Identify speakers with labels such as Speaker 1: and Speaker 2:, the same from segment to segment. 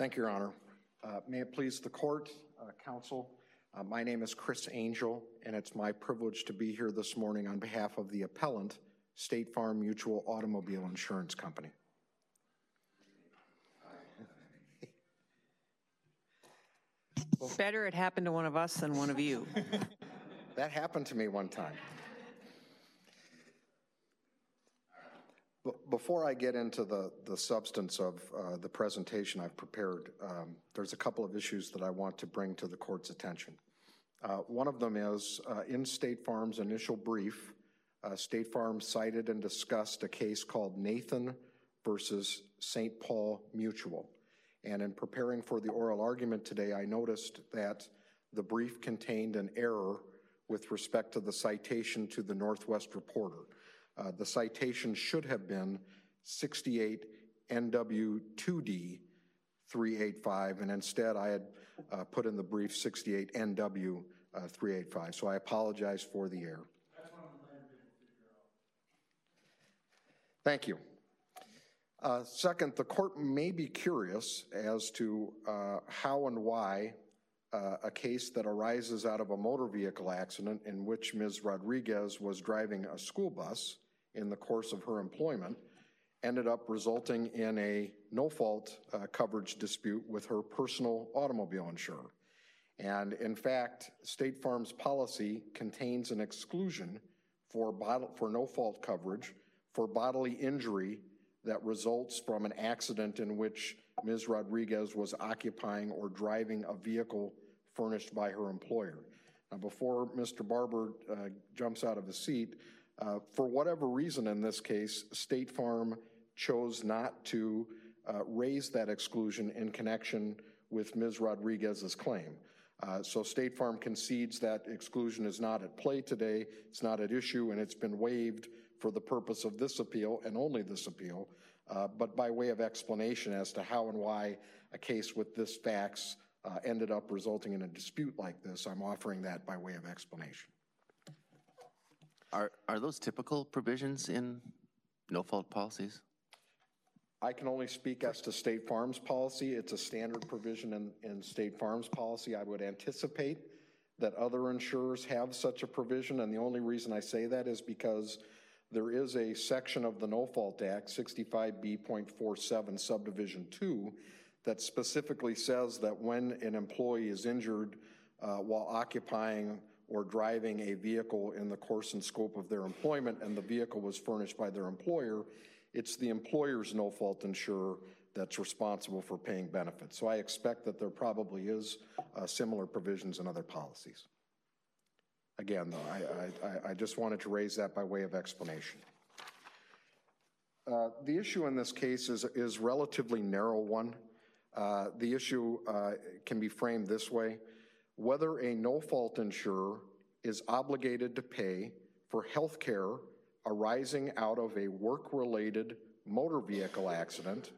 Speaker 1: Thank you, Your Honor. Uh, May it please the court, uh, counsel, uh, my name is Chris Angel, and it's my privilege to be here this morning on behalf of the appellant, State Farm Mutual Automobile Insurance Company.
Speaker 2: Better it happened to one of us than one of you.
Speaker 1: That happened to me one time. Before I get into the, the substance of uh, the presentation I've prepared, um, there's a couple of issues that I want to bring to the court's attention. Uh, One of them is, uh, in State Farm's initial brief, uh, State Farm cited and discussed a case called Nathan versus St. Paul Mutual. And in preparing for the oral argument today, I noticed that the brief contained an error with respect to the citation to the Northwest Reporter. Uh, the citation should have been 68 NW 2D 385, and instead I had uh, put in the brief 68 NW uh, 385. So I apologize for the error. Thank you. Uh, second, the court may be curious as to uh, how and why uh, a case that arises out of a motor vehicle accident in which Ms. Rodriguez was driving a school bus in the course of her employment ended up resulting in a no-fault uh, coverage dispute with her personal automobile insurer. And in fact, State Farm's policy contains an exclusion for, for no-fault coverage for bodily injury that results from an accident in which Ms. Rodriguez was occupying or driving a vehicle furnished by her employer. Now, before Mr. Barber uh, jumps out of his seat, uh, for whatever reason in this case, State Farm chose not to uh, raise that exclusion in connection with Ms. Rodriguez's claim. Uh, so State Farm concedes that exclusion is not at play today, it's not at issue, and it's been waived for the purpose of this appeal and only this appeal. Uh, but by way of explanation as to how and why a case with this facts uh, ended up resulting in a dispute like this, I'm offering that by way of explanation.
Speaker 3: Are, are those typical provisions in no-fault policies?
Speaker 1: I can only speak as to State Farm's policy. It's a standard provision in, in State Farm's policy. I would anticipate that other insurers have such a provision, and the only reason I say that is because there is a section of the No Fault Act, 65B.47 subdivision 2, that specifically says that when an employee is injured uh, while occupying or driving a vehicle in the course and scope of their employment and the vehicle was furnished by their employer, it's the employer's no fault insurer that's responsible for paying benefits. So I expect that there probably is uh, similar provisions in other policies. Again, though, I, I, I, just wanted to raise that by way of explanation. Uh, the issue in this case is, is relatively narrow one. Uh, the issue uh, can be framed this way. Whether a no-fault insurer is obligated to pay for health care arising out of a work-related motor vehicle accident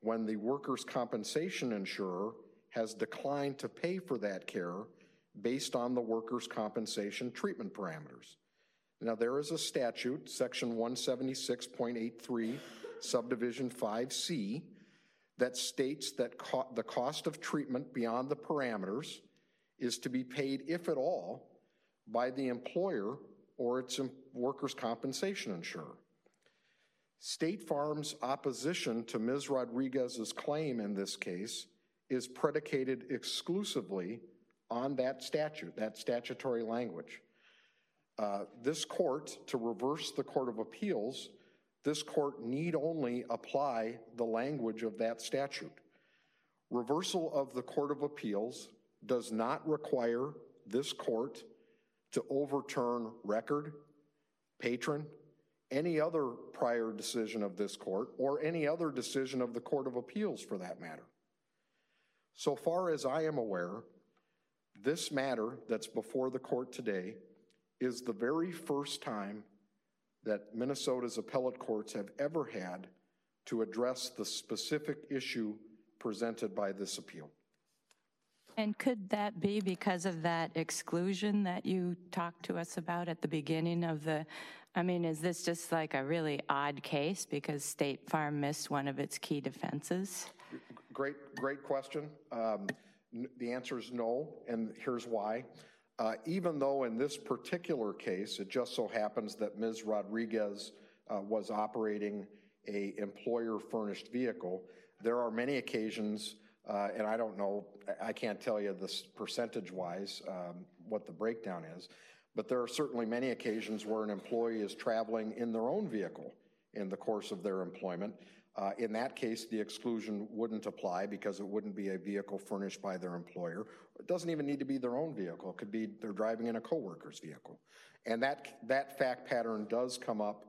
Speaker 1: when the workers' compensation insurer has declined to pay for that care based on the workers' compensation treatment parameters. Now, there is a statute, Section 176.83, Subdivision 5C, that states that co the cost of treatment beyond the parameters is to be paid, if at all, by the employer or its workers' compensation insurer. State Farm's opposition to Ms. Rodriguez's claim in this case is predicated exclusively on that statute, that statutory language. Uh, this court, to reverse the Court of Appeals, this court need only apply the language of that statute. Reversal of the Court of Appeals does not require this court to overturn record, patron, any other prior decision of this court, or any other decision of the Court of Appeals for that matter. So far as I am aware, this matter that's before the court today is the very first time that Minnesota's appellate courts have ever had to address the specific issue presented by this appeal.
Speaker 4: And could that be because of that exclusion that you talked to us about at the beginning of the, I mean, is this just like a really odd case because State Farm missed one of its key defenses?
Speaker 1: Great, great question. Um, The answer is no, and here's why. Uh, Even though in this particular case, it just so happens that Ms. Rodriguez uh, was operating a employer-furnished vehicle, there are many occasions, uh, and I don't know, I- can't tell you this percentage-wise, um, what the breakdown is, but there are certainly many occasions where an employee is traveling in their own vehicle in the course of their employment. Uh, In that case, the exclusion wouldn't apply because it wouldn't be a vehicle furnished by their employer. It doesn't even need to be their own vehicle. It could be they're driving in a coworker's vehicle. And that, that fact pattern does come up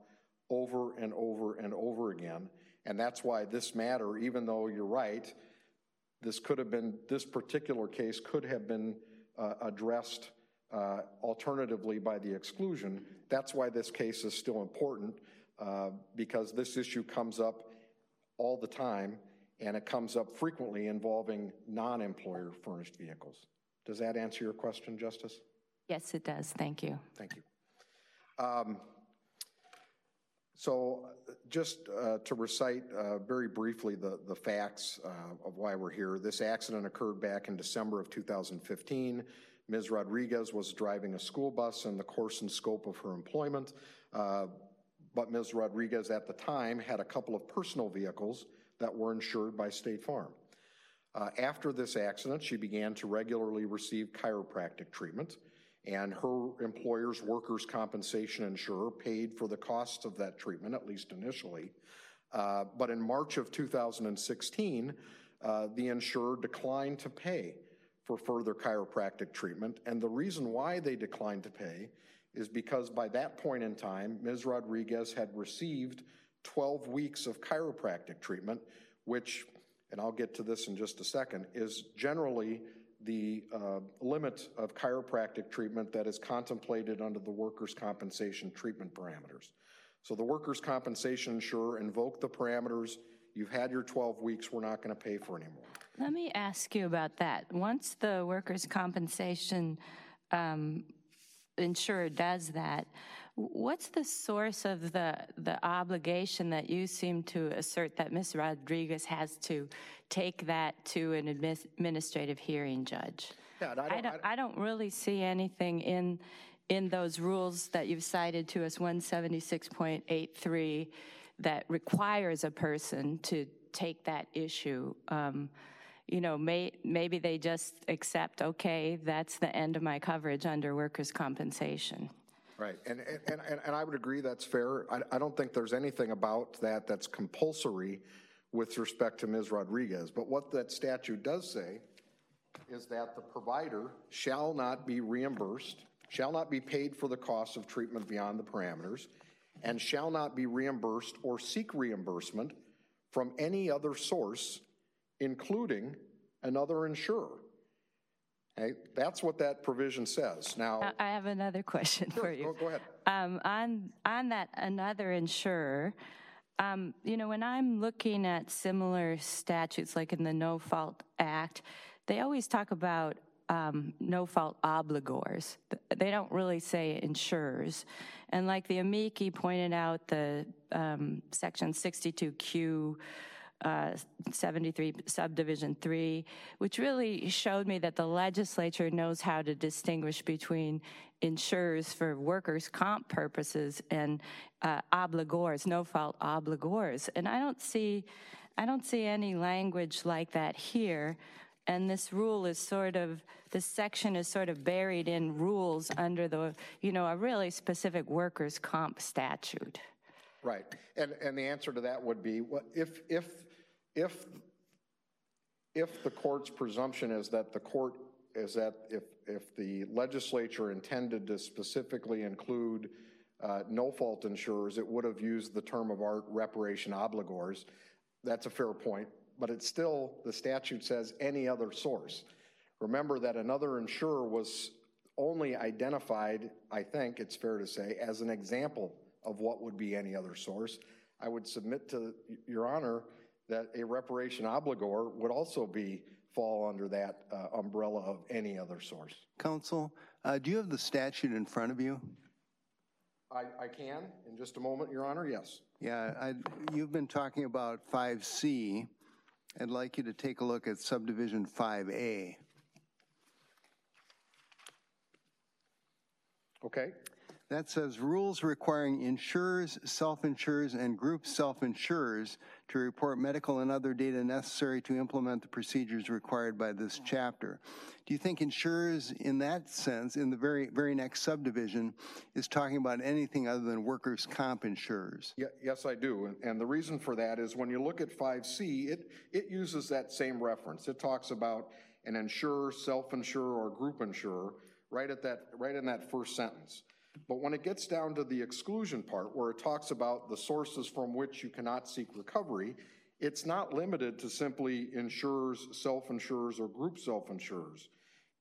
Speaker 1: over and over and over again. And that's why this matter, even though you're right, this could have been, this particular case could have been uh, addressed uh, alternatively by the exclusion. That's why this case is still important, uh, because this issue comes up all the time, and it comes up frequently involving non-employer furnished vehicles. Does that answer your question, Justice?
Speaker 4: Yes, it does. Thank you.
Speaker 1: Thank you. Um, So just uh, to recite uh, very briefly the, the facts uh, of why we're here. This accident occurred back in December of 2015. Ms. Rodriguez was driving a school bus in the course and scope of her employment, uh, but Ms. Rodriguez at the time had a couple of personal vehicles that were insured by State Farm. Uh, After this accident, she began to regularly receive chiropractic treatment, and her employer's workers' compensation insurer paid for the costs of that treatment, at least initially. Uh, But in March of 2016, uh, the insurer declined to pay for further chiropractic treatment, and the reason why they declined to pay is because by that point in time, Ms. Rodriguez had received 12 weeks of chiropractic treatment, which and I'll get to this in just a second, is generally the uh, limit of chiropractic treatment that is contemplated under the workers' compensation treatment parameters. So the workers' compensation insurer invoked the parameters, you've had your 12 weeks, we're not going to pay for anymore.
Speaker 4: Let me ask you about that. Once the workers' compensation um, insurer does that, what's the source of the, the obligation that you seem to assert that Ms. Rodriguez has to take that to an administrative hearing judge?
Speaker 1: Yeah, I
Speaker 4: I
Speaker 1: don't-
Speaker 4: don't, I don't really see anything in, in those rules that you've cited to us, 176.83, that requires a person to take that issue. Um, You know, may, maybe they just accept, okay, that's the end of my coverage under workers' compensation.
Speaker 1: Right, and, and, and and I would agree that's fair. I, I don't think there's anything about that that's compulsory with respect to Ms. Rodriguez. But what that statute does say is that the provider shall not be reimbursed, shall not be paid for the cost of treatment beyond the parameters, and shall not be reimbursed or seek reimbursement from any other source, including another insurer. Okay, that's what that provision says. Now,
Speaker 4: I have another question for you.
Speaker 1: go, go ahead.
Speaker 4: Um, on, on that, another insurer, um, you know, when I'm looking at similar statutes, like in the No Fault Act, they always talk about um, no fault obligors. They don't really say insurers. And like the amici pointed out, the um, section 62Q uh, 73 subdivision 3, which really showed me that the legislature knows how to distinguish between insurers for workers' comp purposes and uh, obligors, no-fault obligors. And I don't see, I don't see any language like that here. And this rule is sort of, this section is sort of buried in rules under the, you know, a really specific workers' comp statute.
Speaker 1: Right, and, and the answer to that would be, what, if, if, if, if the court's presumption is that the court, is that if, if the legislature intended to specifically include uh, no-fault insurers, it would have used the term of art reparation obligors. That's a fair point, but it's still, the statute says any other source. Remember that another insurer was only identified, I think it's fair to say, as an example of what would be any other source. I would submit to Your Honor that a reparation obligor would also be, fall under that uh, umbrella of any other source.
Speaker 5: Counsel, uh, do you have the statute in front of you?
Speaker 1: I, I can, in just a moment, Your Honor, yes.
Speaker 5: Yeah, I, you've been talking about 5C, I'd like you to take a look at subdivision 5A.
Speaker 1: Okay?
Speaker 5: That says rules requiring insurers, self-insurers, and group self-insurers to report medical and other data necessary to implement the procedures required by this chapter. Do you think insurers in that sense, in the very, very next subdivision, is talking about anything other than workers' comp insurers?
Speaker 1: Ye- Yes, I do. And- And the reason for that is when you look at 5C, it, it uses that same reference. It talks about an insurer, self-insurer, or group insurer, right at that, right in that first sentence. But when it gets down to the exclusion part, where it talks about the sources from which you cannot seek recovery, it's not limited to simply insurers, self-insurers, or group self-insurers.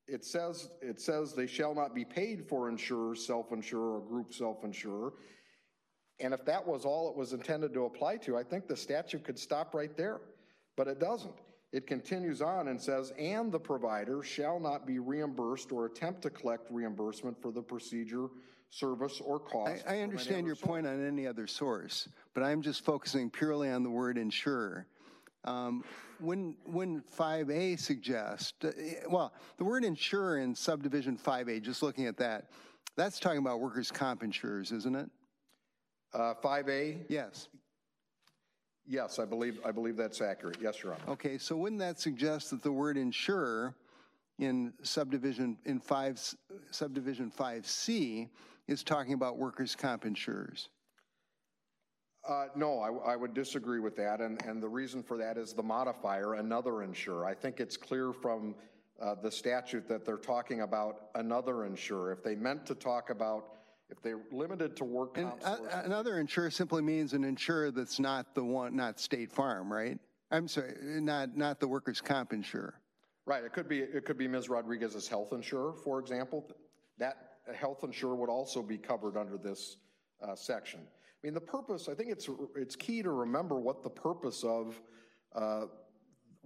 Speaker 1: It says, it says they shall not be paid for insurers, self-insurer, or group self-insurer. And if that was all it was intended to apply to, I think the statute could stop right there. But it doesn't. It continues on and says, and the provider shall not be reimbursed or attempt to collect reimbursement for the procedure, service, or
Speaker 5: I,
Speaker 1: cost.
Speaker 5: I
Speaker 1: any
Speaker 5: understand your
Speaker 1: source.
Speaker 5: point on any other source, but I'm just focusing purely on the word insurer. Um, When, when 5A suggests, uh, well, the word insurer in subdivision 5A, just looking at that, that's talking about workers' comp insurers, isn't it?
Speaker 1: Uh, 5A,
Speaker 5: Yes.
Speaker 1: yes, I believe, I believe that's accurate. Yes, Your Honor.
Speaker 5: Okay, so wouldn't that suggest that the word insurer in subdivision, in 5, subdivision 5C is talking about workers' comp insurers?
Speaker 1: Uh, No, I, I would disagree with that, and, and the reason for that is the modifier, another insurer. I think it's clear from uh, the statute that they're talking about another insurer. If they meant to talk about, if they're limited to work comp sources-
Speaker 5: another insurer simply means an insurer that's not the one, not State Farm, right? I'm sorry, not, not the workers' comp insurer.
Speaker 1: Right, it could be, it could be Ms. Rodriguez's health insurer, for example. That health insurer would also be covered under this uh, section. I mean, the purpose, I think it's, it's key to remember what the purpose of uh,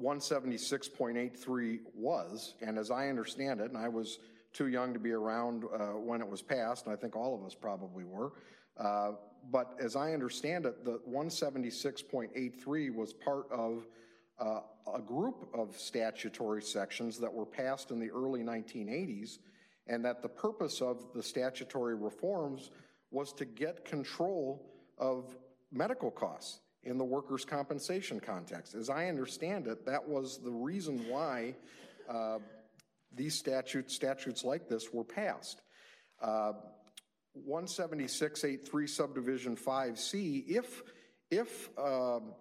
Speaker 1: 176.83 was, and as I understand it, and I was too young to be around uh, when it was passed, and I think all of us probably were, uh, but as I understand it, the 176.83 was part of uh, a group of statutory sections that were passed in the early 1980s, and that the purpose of the statutory reforms was to get control of medical costs in the workers' compensation context. As I understand it, that was the reason why uh, these statutes, statutes like this were passed. Uh, 176.83 subdivision 5C, if, if um,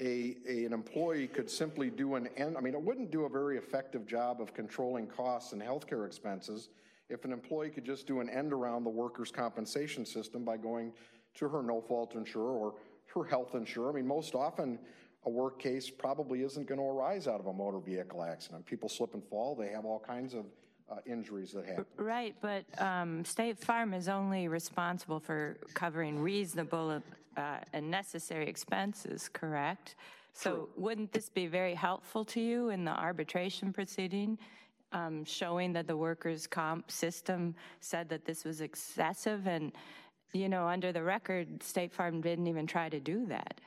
Speaker 1: a, a- an employee could simply do an end, I mean, it wouldn't do a very effective job of controlling costs and healthcare expenses if an employee could just do an end around the workers' compensation system by going to her no-fault insurer or her health insurer. I mean, most often, a work case probably isn't going to arise out of a motor vehicle accident. People slip and fall, they have all kinds of uh, injuries that happen.
Speaker 4: Right, but um, State Farm is only responsible for covering reasonable uh, and necessary expenses, correct? So wouldn't this be very helpful to you in the arbitration proceeding, um, showing that the workers' comp system said that this was excessive? And, you know, under the record, State Farm didn't even try to do that.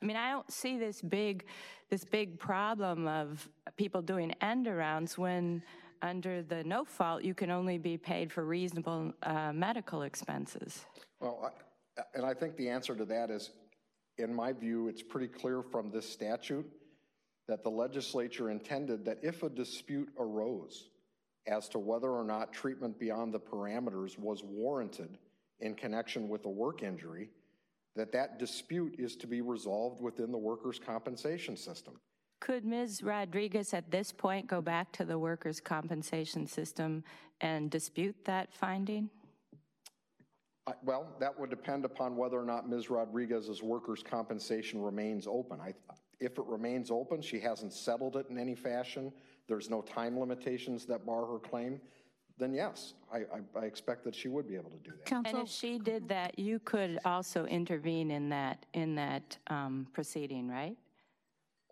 Speaker 4: I mean, I don't see this big, this big problem of people doing end arounds when under the no fault, you can only be paid for reasonable uh, medical expenses.
Speaker 1: Well, I- and I think the answer to that is, in my view, it's pretty clear from this statute that the legislature intended that if a dispute arose as to whether or not treatment beyond the parameters was warranted in connection with a work injury, that that dispute is to be resolved within the workers' compensation system.
Speaker 4: Could Ms. Rodriguez at this point go back to the workers' compensation system and dispute that finding?
Speaker 1: I- Well, that would depend upon whether or not Ms. Rodriguez's workers' compensation remains open. I, if it remains open, she hasn't settled it in any fashion, there's no time limitations that bar her claim, then yes, I, I, I expect that she would be able to do that.
Speaker 4: And if she did that, you could also intervene in that, in that um, proceeding, right?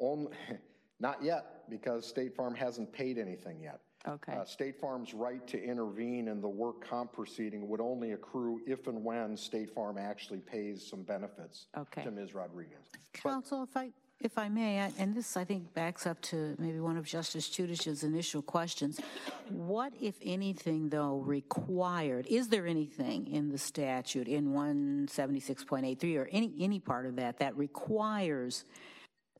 Speaker 1: Only, not yet, because State Farm hasn't paid anything yet.
Speaker 4: Okay.
Speaker 1: Uh, State Farm's right to intervene in the work comp proceeding would only accrue if and when State Farm actually pays some benefits
Speaker 4: Okay.
Speaker 1: to Ms. Rodriguez.
Speaker 6: counsel, if I, If I may, I- and this, I think, backs up to maybe one of Justice Chutich's initial questions. What, if anything, though, required, is there anything in the statute, in 176.83 or any, any part of that, that requires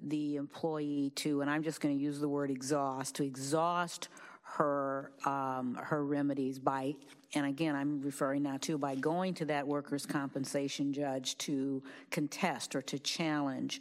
Speaker 6: the employee to, and I'm just going to use the word exhaust, to exhaust her, um, her remedies by, and again, I'm referring now to, by going to that workers' compensation judge to contest or to challenge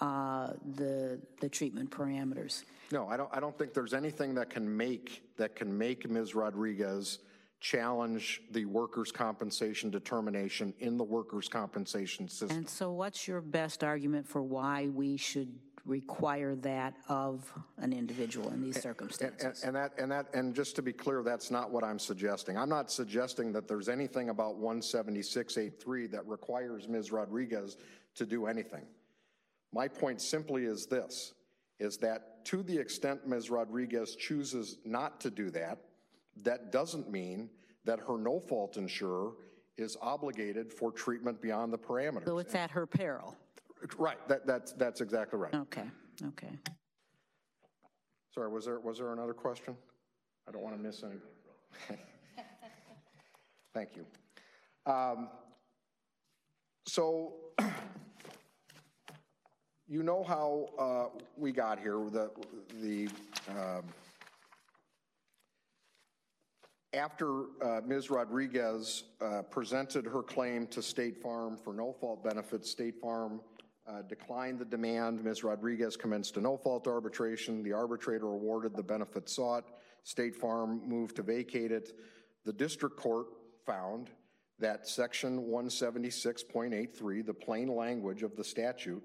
Speaker 6: uh, the, the treatment parameters.
Speaker 1: No, I don't, I don't think there's anything that can make, that can make Ms. Rodriguez challenge the workers' compensation determination in the workers' compensation system.
Speaker 6: And so what's your best argument for why we should require that of an individual in these
Speaker 1: And,
Speaker 6: circumstances?
Speaker 1: and that, and that, and just to be clear, that's not what I'm suggesting. I'm not suggesting that there's anything about 176.83 that requires Ms. Rodriguez to do anything. My point simply is this, is that to the extent Ms. Rodriguez chooses not to do that, that doesn't mean that her no-fault insurer is obligated for treatment beyond the parameters.
Speaker 6: So it's at her peril?
Speaker 1: Right, that, that's, that's exactly right.
Speaker 6: Okay, okay.
Speaker 1: Sorry, was there, was there another question? I don't want to miss any. Thank you. Um, So, you know how uh, we got here, the, the, um, after uh, Ms. Rodriguez uh, presented her claim to State Farm for no-fault benefits, State Farm uh, declined the demand. Ms. Rodriguez commenced a no-fault arbitration. The arbitrator awarded the benefit sought. State Farm moved to vacate it. The district court found that Section 176.83, the plain language of the statute,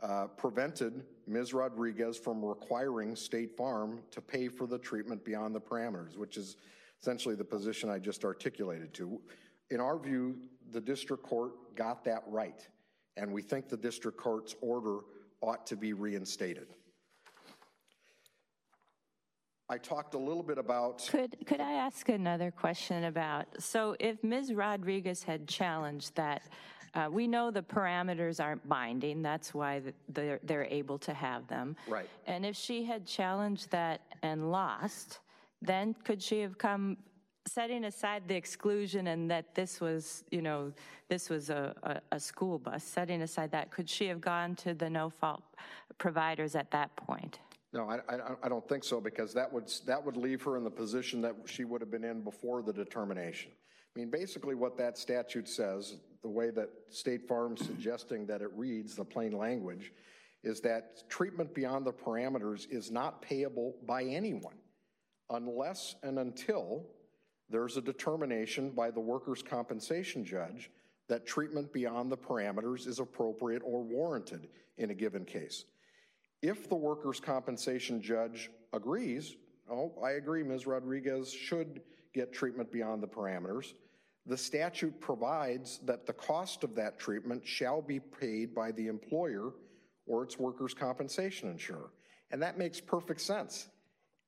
Speaker 1: uh, prevented Ms. Rodriguez from requiring State Farm to pay for the treatment beyond the parameters, which is essentially the position I just articulated to. In our view, the district court got that right, and we think the district court's order ought to be reinstated. I talked a little bit about,
Speaker 4: Could, could I ask another question about, so if Ms. Rodriguez had challenged that, uh, we know the parameters aren't binding, that's why they're, they're able to have them.
Speaker 1: Right.
Speaker 4: And if she had challenged that and lost, then could she have come, setting aside the exclusion and that this was, you know, this was a, a, a school bus, setting aside that, could she have gone to the no-fault providers at that point?
Speaker 1: no, I, I, I don't think so, because that would, that would leave her in the position that she would have been in before the determination. I mean, basically what that statute says, the way that State Farm's suggesting that it reads, the plain language, is that treatment beyond the parameters is not payable by anyone unless and until there's a determination by the workers' compensation judge that treatment beyond the parameters is appropriate or warranted in a given case. If the workers' compensation judge agrees, oh, I agree, Ms. Rodriguez should get treatment beyond the parameters, the statute provides that the cost of that treatment shall be paid by the employer or its workers' compensation insurer. And that makes perfect sense.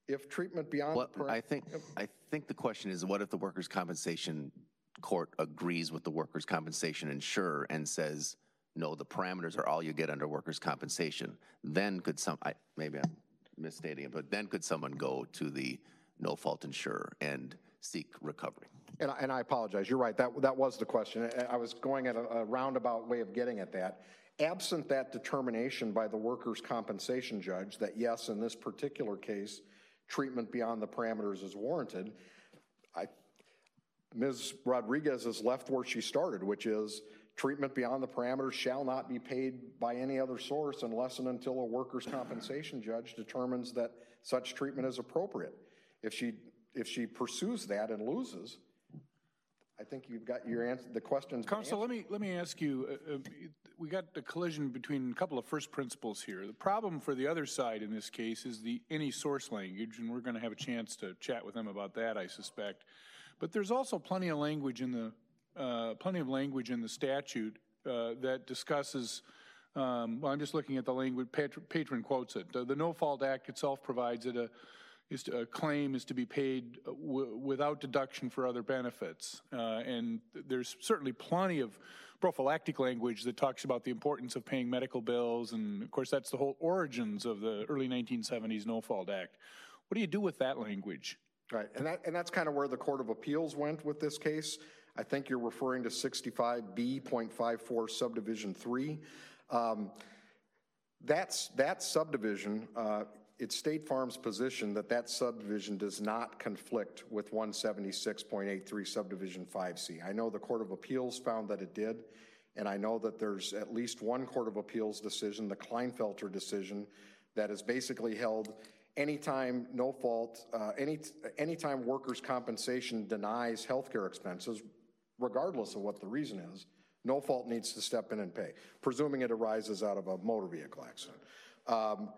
Speaker 1: If treatment beyond parameters.
Speaker 3: I think, I think the question is, what if the workers' compensation court agrees with the workers' compensation insurer and says, no, the parameters are all you get under workers' compensation? Then could some, I, maybe I'm misstating it, but then could someone go to the no-fault insurer and seek recovery?
Speaker 1: And I, and I apologize, you're right, that, that was the question. I- I was going at a a roundabout way of getting at that. Absent that determination by the workers' compensation judge that yes, in this particular case, treatment beyond the parameters is warranted, I, Ms. Rodriguez is left where she started, which is treatment beyond the parameters shall not be paid by any other source unless and until a workers' compensation judge determines that such treatment is appropriate. If she, if she pursues that and loses, I think you've got your answer, the question's
Speaker 7: Counsel, let me, let me ask you, uh, uh, we got the collision between a couple of first principles here. The problem for the other side in this case is the any source language, and we're going to have a chance to chat with them about that, I suspect. But there's also plenty of language in the, uh, plenty of language in the statute uh, that discusses, um, well, I'm just looking at the language, patron, quotes it. The, the No Fault Act itself provides that a, to, a claim is to be paid uh, w- without deduction for other benefits. Uh, and there's certainly plenty of prophylactic language that talks about the importance of paying medical bills, and of course, that's the whole origins of the early 1970s No Fault Act. What do you do with that language?
Speaker 1: Right, and that, and that's kind of where the Court of Appeals went with this case. I think you're referring to 65B.54 subdivision 3. Um, That's, that subdivision, uh, it's State Farm's position that that subdivision does not conflict with 176.83 subdivision 5C. I know the Court of Appeals found that it did, and I know that there's at least one Court of Appeals decision, the Kleinfelter decision, that has basically held anytime no fault, uh, any, anytime workers' compensation denies healthcare expenses, regardless of what the reason is, no fault needs to step in and pay, presuming it arises out of a motor vehicle accident. Um,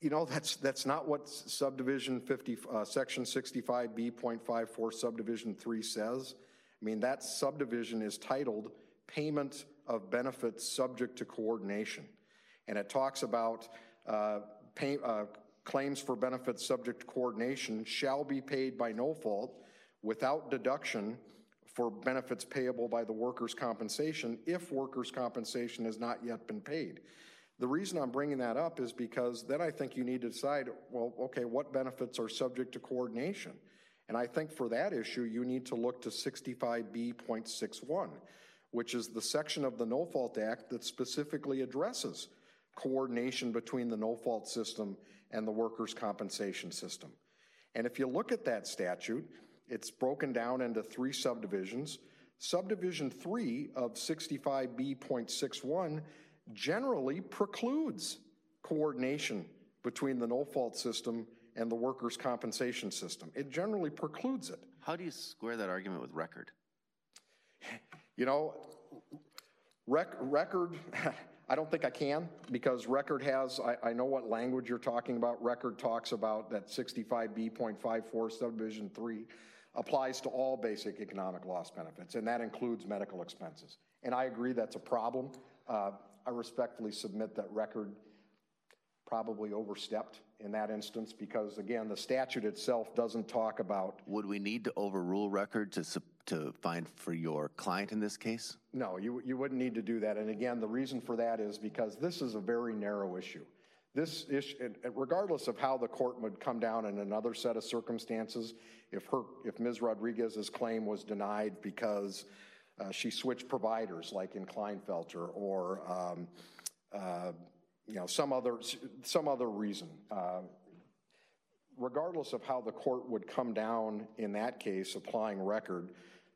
Speaker 1: you know, that's, that's not what subdivision 50, uh, section 65B.54 subdivision 3 says. I mean, that subdivision is titled Payment of Benefits Subject to Coordination. And it talks about uh, pay, uh, claims for benefits subject to coordination shall be paid by no fault without deduction for benefits payable by the workers' compensation if workers' compensation has not yet been paid. The reason I'm bringing that up is because then I think you need to decide, well, okay, what benefits are subject to coordination? And I think for that issue, you need to look to 65B.61, which is the section of the No Fault Act that specifically addresses coordination between the no fault system and the workers' compensation system. And if you look at that statute, it's broken down into three subdivisions. Subdivision 3 of 65B.61 generally precludes coordination between the no fault system and the workers' compensation system. It generally precludes it.
Speaker 3: How do you square that argument with record?
Speaker 1: You know, rec- record, I don't think I can because record has, I, I know what language you're talking about. Record talks about that 65B.54 subdivision 3 applies to all basic economic loss benefits, and that includes medical expenses. And I agree that's a problem. Uh, I respectfully submit that record probably overstepped in that instance because, again, the statute itself doesn't talk about.
Speaker 3: Would we need to overrule record to, to find for your client in this case?
Speaker 1: No, you, you wouldn't need to do that. And again, the reason for that is because this is a very narrow issue. This issue, regardless of how the court would come down in another set of circumstances, if her, if Ms. Rodriguez's claim was denied because uh, she switched providers, like in Kleinfelter, or um, uh, you know some other some other reason. Uh, regardless of how the court would come down in that case, applying record,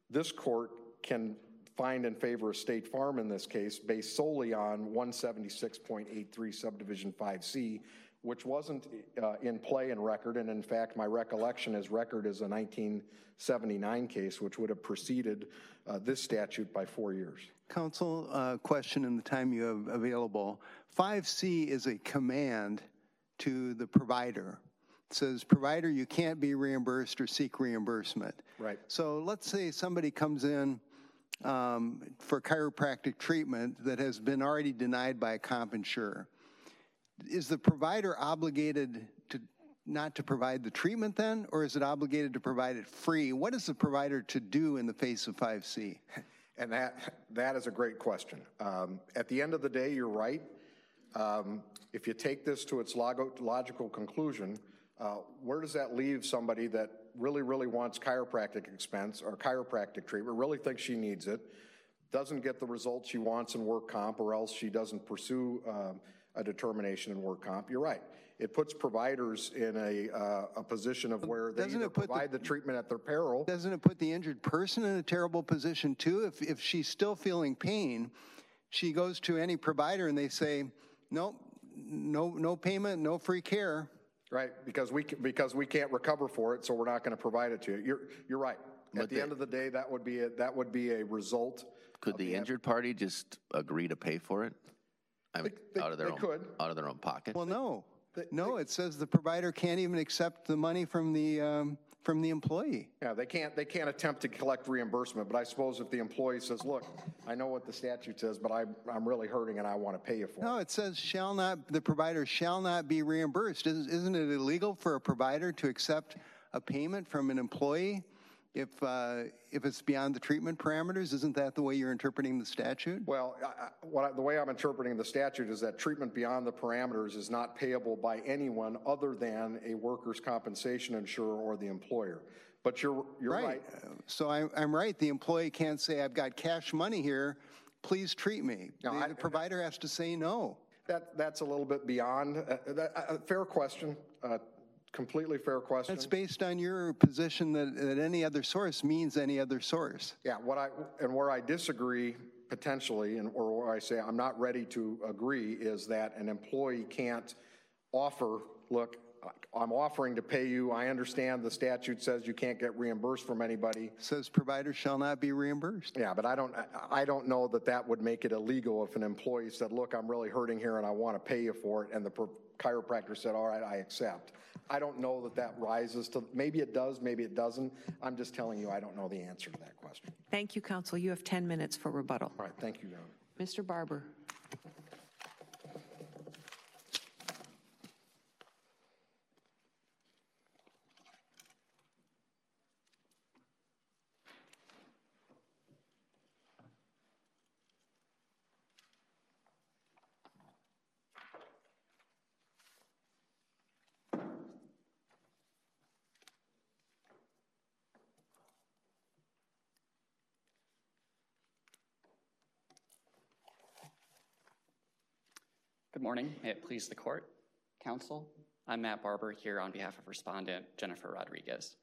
Speaker 1: this court can find in favor of State Farm in this case based solely on 176.83 subdivision 5C, which wasn't uh, in play in record. And in fact, my recollection is record is a 1979 case, which would have preceded uh, this statute by four years.
Speaker 5: Counsel, uh, question in the time you have available. 5C is a command to the provider. It says, provider, you can't be reimbursed or seek reimbursement.
Speaker 1: Right.
Speaker 5: So let's say somebody comes in um, for chiropractic treatment that has been already denied by a comp insurer. Is the provider obligated to not to provide the treatment then, or is it obligated to provide it free? What is the provider to do in the face of 5C?
Speaker 1: And that, that is a great question. Um, at the end of the day, you're right. Um, if you take this to its logo, logical conclusion, uh, where does that leave somebody that really, really wants chiropractic expense or chiropractic treatment, really thinks she needs it, doesn't get the results she wants in work comp, or else she doesn't pursue um, a determination in work comp? You're right. It puts providers in a, uh, a position of where they
Speaker 5: Doesn't
Speaker 1: either
Speaker 5: it put the-
Speaker 1: provide the treatment at their peril.
Speaker 5: Doesn't it put the injured person in a terrible position too? If, if she's still feeling pain, she goes to any provider and they say, nope, no, no payment, no free care.
Speaker 1: Right, because we, ca- because we can't recover for it, so we're not going to provide it to you. You're, you're right. At the
Speaker 3: the-
Speaker 1: end of the day, that would be, a that would be a result.
Speaker 3: Could the injured party just agree to pay for it? I mean,
Speaker 1: they-
Speaker 3: out of their
Speaker 1: they
Speaker 3: own,
Speaker 1: could.
Speaker 3: out of their own pocket?
Speaker 5: Well, no, no, it says the provider can't even accept the money from the, um, from the employee.
Speaker 1: Yeah, they can't, they can't attempt to collect reimbursement, but I suppose if the employee says, look, I know what the statute says, but I, I'm really hurting and I want to pay you for it.
Speaker 5: No, it says shall not, the provider shall not be reimbursed. Isn't isn't it illegal for a provider to accept a payment from an employee If, uh, if it's beyond the treatment parameters, isn't that the way you're interpreting the statute?
Speaker 1: Well, I- I- what, I- the way I'm interpreting the statute is that treatment beyond the parameters is not payable by anyone other than a workers' compensation insurer or the employer. But you're, you're right.
Speaker 5: Right. So I, I'm right. The employee can't say, I've got cash money here, please treat me.
Speaker 1: No,
Speaker 5: The
Speaker 1: I-
Speaker 5: the provider has to say no.
Speaker 1: That, that's a little bit beyond, uh, that, uh, fair question, uh, completely fair question.
Speaker 5: That's based on your position that, that any other source means any other source.
Speaker 1: Yeah, what I, and where I disagree potentially, and or where I say I'm not ready to agree, is that an employee can't offer, look, I'm offering to pay you, I understand the statute says you can't get reimbursed from anybody.
Speaker 5: Says providers shall not be reimbursed.
Speaker 1: Yeah, but I don't, I- I don't know that that would make it illegal if an employee said, look, I'm really hurting here and I want to pay you for it, and the pro- chiropractor said, all right, I accept. I don't know that that rises to, maybe it does, maybe it doesn't. I'm just telling you, I don't know the answer to that question.
Speaker 2: Thank you, counsel. You have 10 minutes for rebuttal.
Speaker 1: All right, thank you, Your Honor.
Speaker 2: Mr. Barber.
Speaker 8: Morning. May it please the court, counsel. I'm Matt Barber here on behalf of respondent Jennifer Rodriguez.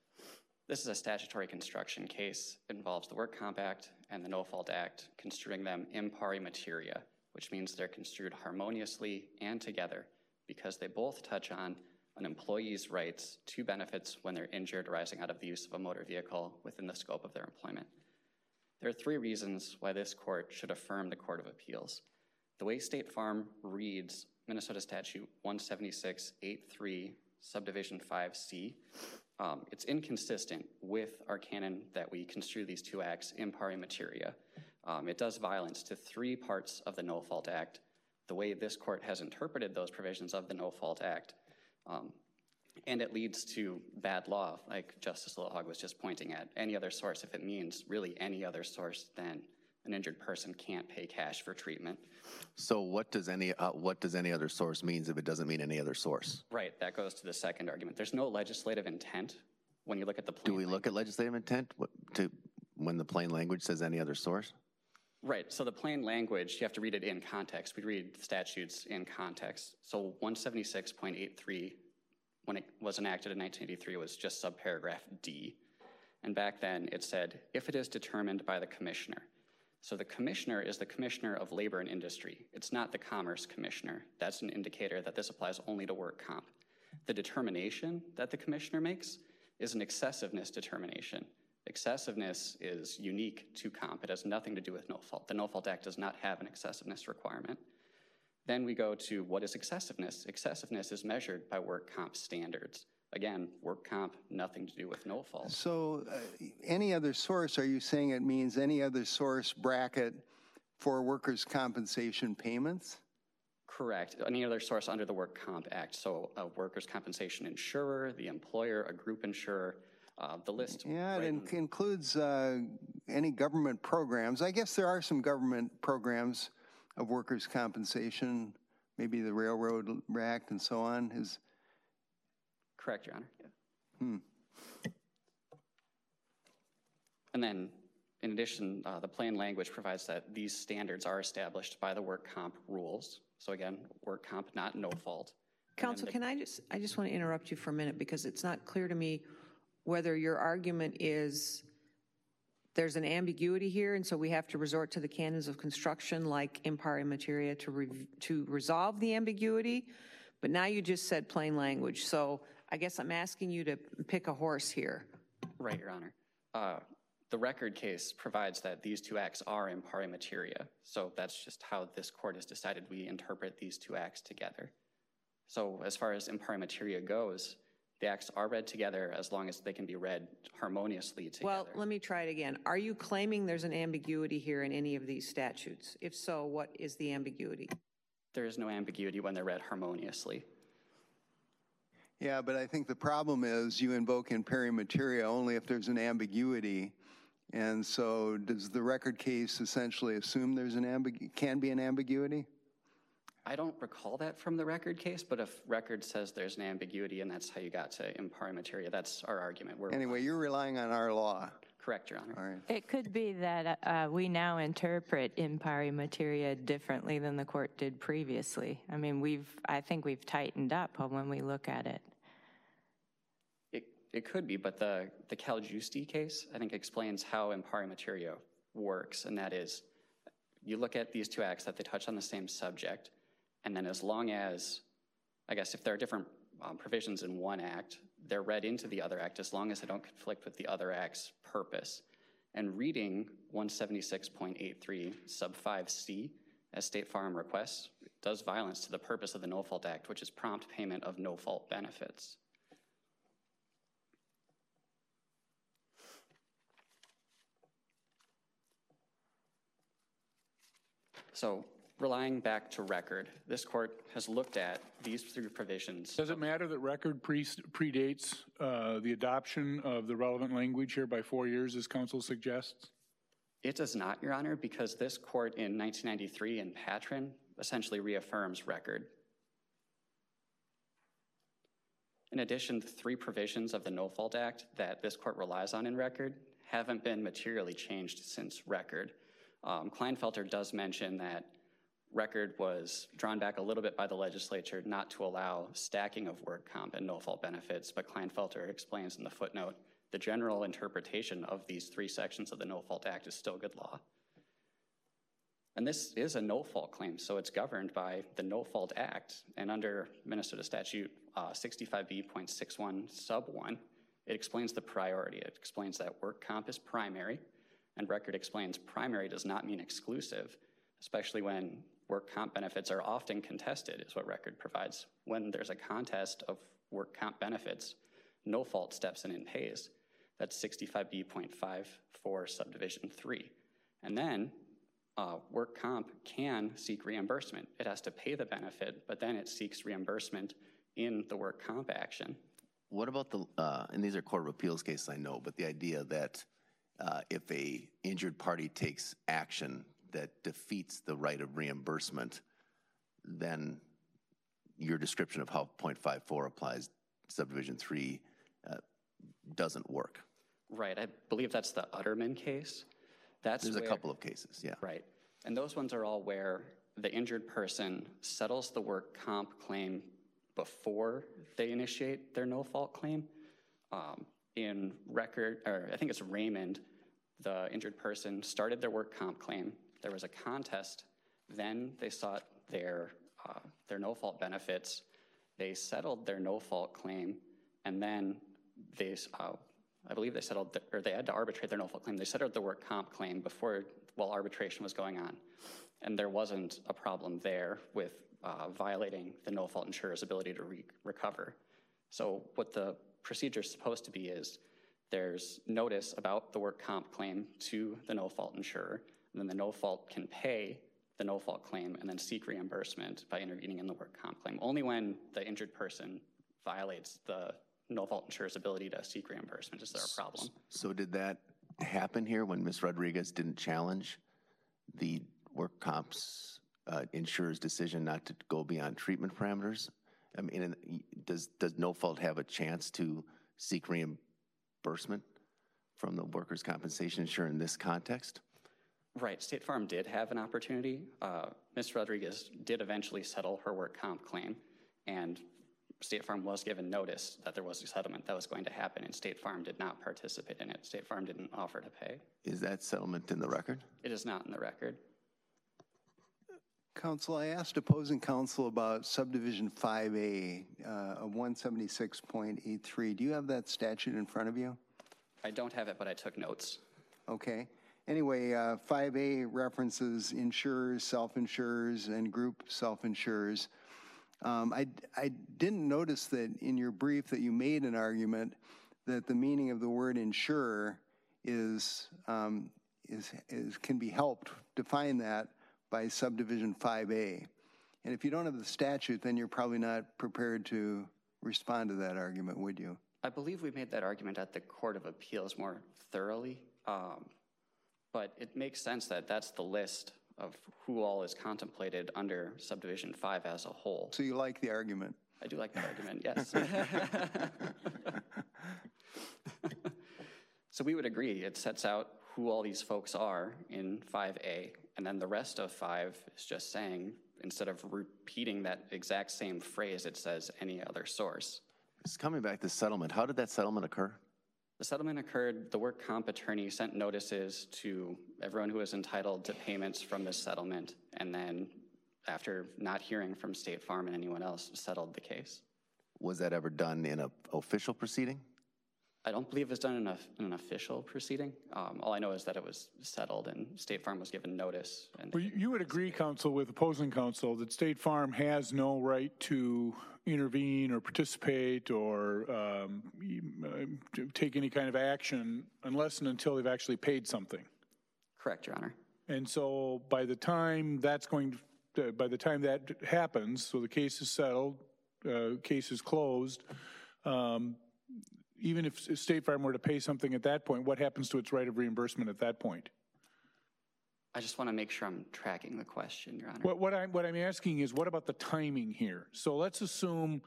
Speaker 8: This is a statutory construction case. Involves the Work Comp Act and the No Fault Act, construing them in pari materia, which means they're construed harmoniously and together because they both touch on an employee's rights to benefits when they're injured arising out of the use of a motor vehicle within the scope of their employment. There are three reasons why this court should affirm the Court of Appeals. The way State Farm reads Minnesota Statute 176.83, subdivision 5C, um, it's inconsistent with our canon that we construe these two acts in pari materia. Um, it does violence to three parts of the No Fault Act. The way this court has interpreted those provisions of the No Fault Act, um, and it leads to bad law, like Justice Lillehaug was just pointing at. Any other source, if it means really any other source, then an injured person can't pay cash for treatment.
Speaker 3: So what does any, uh, what does any other source means if it doesn't mean any other source?
Speaker 8: Right, that goes to the second argument. There's no legislative intent when you look at the plain
Speaker 3: Do we look at legislative intent to, when the plain language says any other source?
Speaker 8: Right, so the plain language, you have to read it in context. We read statutes in context. So 176.83, when it was enacted in 1983, was just subparagraph D. And back then, it said, if it is determined by the commissioner. So the commissioner is the commissioner of labor and industry. It's not the commerce commissioner. That's an indicator that this applies only to work comp. The determination that the commissioner makes is an excessiveness determination. Excessiveness is unique to comp. It has nothing to do with no fault. The No Fault Act does not have an excessiveness requirement. Then we go to what is excessiveness? Excessiveness is measured by work comp standards. Again, work comp, nothing to do with no fault.
Speaker 5: So uh, any other source, are you saying it means any other source bracket for workers' compensation payments?
Speaker 8: Correct. Any other source under the Work Comp Act. So a workers' compensation insurer, the employer, a group insurer, uh, the list.
Speaker 5: Yeah, it in- includes uh, any government programs. I guess there are some government programs of workers' compensation, maybe the Railroad Act and so on. Is
Speaker 8: Correct, Your Honor. Yeah.
Speaker 5: Hmm.
Speaker 8: And then, in addition, uh, the plain language provides that these standards are established by the work comp rules. So again, work comp, not no fault.
Speaker 2: Counsel, can I just, I just want to interrupt you for a minute because it's not clear to me whether your argument is there's an ambiguity here and so we have to resort to the canons of construction like in pari materia to, re- to resolve the ambiguity. But now you just said plain language. So I guess I'm asking you to pick a horse here.
Speaker 8: Right, Your Honor. Uh, The record case provides that these two acts are in pari materia. So that's just how this court has decided we interpret these two acts together. So as far as in pari materia goes, the acts are read together as long as they can be read harmoniously together.
Speaker 2: Well, let me try it again. Are you claiming there's an ambiguity here in any of these statutes? If so, what is the ambiguity?
Speaker 8: There is no ambiguity when they're read harmoniously.
Speaker 5: Yeah, but I think the problem is you invoke in pari materia only if there's an ambiguity. And so does the record case essentially assume there's an ambigu- can be an ambiguity?
Speaker 8: I don't recall that from the record case, but if record says there's an ambiguity and that's how you got to in pari materia, that's our argument. We're
Speaker 5: Anyway, you're relying on our law.
Speaker 8: correct, Your Honor.
Speaker 5: All right.
Speaker 4: It could be that uh, we now interpret in pari materia differently than the court did previously. I mean, we've, I think we've tightened up when we look at it.
Speaker 8: It, could be, but the, the Cal Giusti case, I think, explains how in pari materia works, and that is you look at these two acts that they touch on the same subject, and then as long as, I guess, if there are different um, provisions in one act, they're read into the other act as long as they don't conflict with the other act's purpose. And reading 176.83 sub 5C as State Farm requests does violence to the purpose of the No Fault Act, which is prompt payment of no fault benefits. So, relying back to record, this court has looked at these three provisions.
Speaker 7: Does it matter that record pre- predates uh, the adoption of the relevant language here by four years, as counsel suggests?
Speaker 8: It does not, Your Honor, because this court in 1993 in Patron essentially reaffirms record. In addition, the three provisions of the No Fault Act that this court relies on in record haven't been materially changed since record. Um, Kleinfelter does mention that record was drawn back a little bit by the legislature not to allow stacking of work comp and no fault benefits, but Kleinfelter explains in the footnote the general interpretation of these three sections of the No Fault Act is still good law. And this is a no fault claim, so it's governed by the No Fault Act. And under Minnesota statute uh, 65B.61 sub 1, it explains the priority. It explains that work comp is primary, and record explains primary does not mean exclusive, especially when work comp benefits are often contested, is what record provides. When there's a contest of work comp benefits, no fault steps in and pays. That's 65B.54 subdivision 3. And then uh, work comp can seek reimbursement. It has to pay the benefit, but then it seeks reimbursement in the work comp action.
Speaker 3: What about the, uh, and these are Court of Appeals cases, I know, but the idea that uh, if a injured party takes action that defeats the right of reimbursement, then your description of how .54 applies subdivision 3 uh, doesn't work.
Speaker 8: Right, I believe that's the Utterman case. That's
Speaker 3: There's a couple of cases, yeah.
Speaker 8: Right. And those ones are all where the injured person settles the work comp claim before they initiate their no fault claim. Um, in record, or I think it's Raymond, the injured person started their work comp claim. There was a contest. Then they sought their, uh, their no fault benefits. They settled their no fault claim, and then they, uh, I believe they settled, the, or they had to arbitrate their no fault claim. They settled the work comp claim before, while arbitration was going on. And there wasn't a problem there with uh, violating the no fault insurer's ability to re- recover. So, what the procedure is supposed to be is there's notice about the work comp claim to the no fault insurer, and then the no fault can pay the no fault claim and then seek reimbursement by intervening in the work comp claim. Only when the injured person violates the no fault insurer's ability to seek reimbursement is there a problem.
Speaker 3: So did that happen here when Ms. Rodriguez didn't challenge the work comps uh, insurer's decision not to go beyond treatment parameters? I mean, does, does no fault have a chance to seek reimbursement from the workers' compensation insurer in this context?
Speaker 8: Right, State Farm did have an opportunity. Uh, Ms. Rodriguez did eventually settle her work comp claim, and State Farm was given notice that there was a settlement that was going to happen, and State Farm did not participate in it. State Farm didn't offer to pay.
Speaker 3: Is that settlement in the record?
Speaker 8: It is not in the record.
Speaker 5: Counsel, I asked opposing counsel about subdivision 5A uh, of 176.83. Do you have that statute in front of you?
Speaker 8: I don't have it, but I took notes.
Speaker 5: Okay. Anyway, uh, 5A references insurers, self-insurers, and group self-insurers. Um, I, I didn't notice that in your brief that you made an argument that the meaning of the word insurer is, um, is, is can be helped define that by subdivision 5A. And if you don't have the statute, then you're probably not prepared to respond to that argument, would you?
Speaker 8: I believe we made that argument at the Court of Appeals more thoroughly, um, but it makes sense that that's the list of who all is contemplated under subdivision five as a whole.
Speaker 5: So you like the argument?
Speaker 8: I do like the argument, yes. So we would agree, it sets out who all these folks are in 5A, and then the rest of 5 is just saying, instead of repeating that exact same phrase, it says any other source.
Speaker 3: It's coming back to settlement, how did that settlement occur?
Speaker 8: The settlement occurred, the work comp attorney sent notices to everyone who was entitled to payments from this settlement, and then after not hearing from State Farm and anyone else, settled the case.
Speaker 3: Was that ever done in an official proceeding?
Speaker 8: I don't believe it was done in, a, in an official proceeding. Um, all I know is that it was settled and State Farm was given notice. And
Speaker 7: Well, you- would agree, counsel, with opposing counsel, that State Farm has no right to intervene or participate or um, uh, take any kind of action unless and until they've actually paid something.
Speaker 8: correct, Your Honor.
Speaker 7: And so by the time that's going, to, by the time that happens, so the case is settled, uh, case is closed, um, even if State Farm were to pay something at that point, what happens to its right of reimbursement at that point?
Speaker 8: I just want to make sure I'm tracking the question, Your Honor.
Speaker 7: What, what I'm, what I'm asking is, what about the timing here? So let's assume,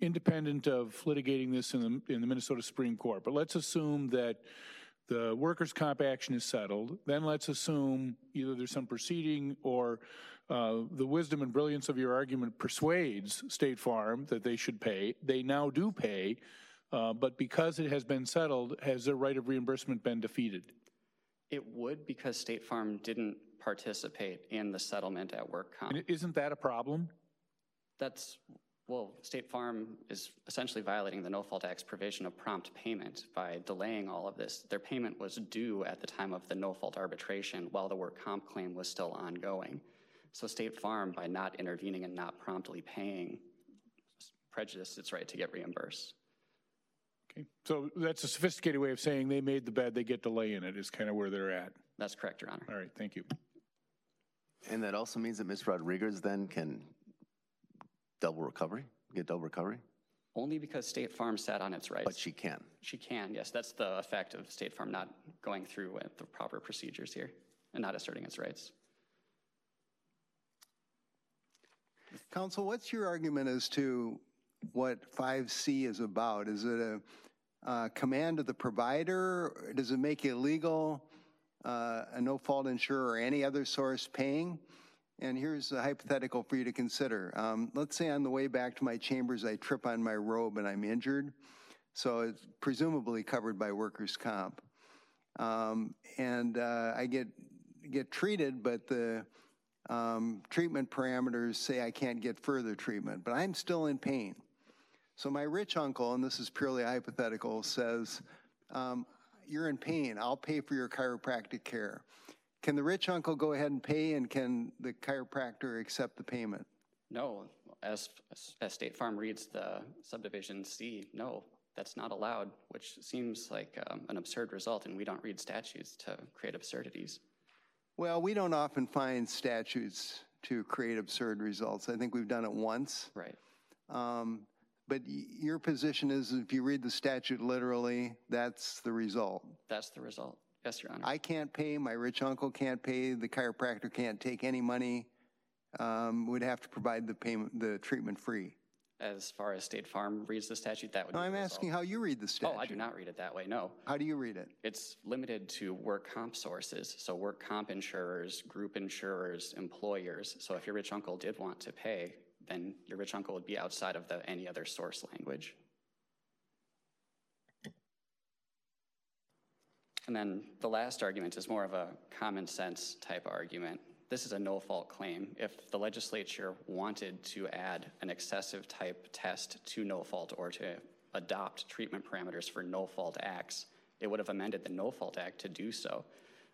Speaker 7: independent of litigating this in the, in the Minnesota Supreme Court, but let's assume that the workers' comp action is settled. Then let's assume either there's some proceeding or uh, the wisdom and brilliance of your argument persuades State Farm that they should pay. They now do pay, uh, but because it has been settled, has their right of reimbursement been defeated?
Speaker 8: It would because State Farm didn't participate in the settlement at work comp.
Speaker 7: And isn't that a problem?
Speaker 8: That's, well, State Farm is essentially violating the No Fault Act's provision of prompt payment by delaying all of this. Their payment was due at the time of the no fault arbitration while the work comp claim was still ongoing. So State Farm, by not intervening and not promptly paying, prejudiced its right to get reimbursed.
Speaker 7: Okay, so that's a sophisticated way of saying they made the bed, they get to lay in it, is kind of where they're at.
Speaker 8: That's correct, Your Honor.
Speaker 7: All right, thank you.
Speaker 3: And that also means that Ms. Rodriguez then can double recovery, get double recovery?
Speaker 8: Only because State Farm sat on its rights.
Speaker 3: But she can.
Speaker 8: She can, yes. That's the effect of State Farm not going through with the proper procedures here and not asserting its rights.
Speaker 5: Counsel, what's your argument as to what 5C is about? Is it a uh, command of the provider? Does it make illegal, uh, a no-fault insurer or any other source paying? And here's a hypothetical for you to consider. Um, let's say on the way back to my chambers, I trip on my robe and I'm injured. So it's presumably covered by workers' comp. Um, and uh, I get, get treated, but the um, treatment parameters say I can't get further treatment, but I'm still in pain. So my rich uncle, and this is purely hypothetical, says, um, You're in pain, I'll pay for your chiropractic care. Can the rich uncle go ahead and pay, and can the chiropractor accept the payment?
Speaker 8: No, as, as State Farm reads the subdivision C, no, that's not allowed, which seems like um, an absurd result, and we don't read statutes to create absurdities.
Speaker 5: Well, we don't often find statutes to create absurd results. I think we've done it once.
Speaker 8: Right.
Speaker 5: Um, but your position is if you read the statute literally, that's the result.
Speaker 8: That's the result. Yes, Your Honor.
Speaker 5: I can't pay, my rich uncle can't pay, the chiropractor can't take any money, um, would have to provide the payment, the treatment free.
Speaker 8: as far as State Farm reads the statute, that would
Speaker 5: No,
Speaker 8: be
Speaker 5: I'm asking how you read the statute.
Speaker 8: Oh, I do not read it that way, no.
Speaker 5: How do you read it?
Speaker 8: It's limited to work comp sources, so work comp insurers, group insurers, employers. So if your rich uncle did want to pay, then your rich uncle would be outside of the any other source language. And then the last argument is more of a common sense type argument. This is a no fault claim. If the legislature wanted to add an excessive type test to no fault or to adopt treatment parameters for no fault acts, it would have amended the no fault act to do so.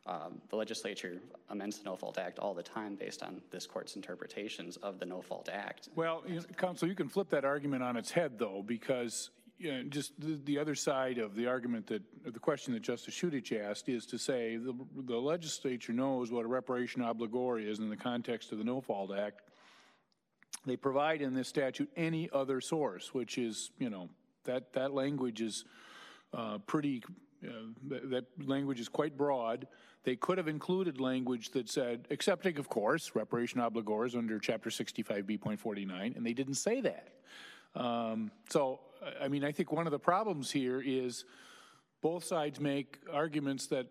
Speaker 8: Um, the legislature amends the no fault act all the time based on this court's interpretations of the no fault act.
Speaker 7: Well, you know, counsel, you can flip that argument on its head, though, because you know, just the, the other side of the argument that, the question that Justice Chutich asked is to say the, the legislature knows what a reparation obligor is in the context of the No Fault Act. they provide in this statute any other source, which is, you know, that, that language is uh, pretty, uh, that, that language is quite broad. They could have included language that said, accepting, of course, reparation obligors under Chapter 65B.49, and they didn't say that. Um, so, I mean, I think one of the problems here is both sides make arguments that,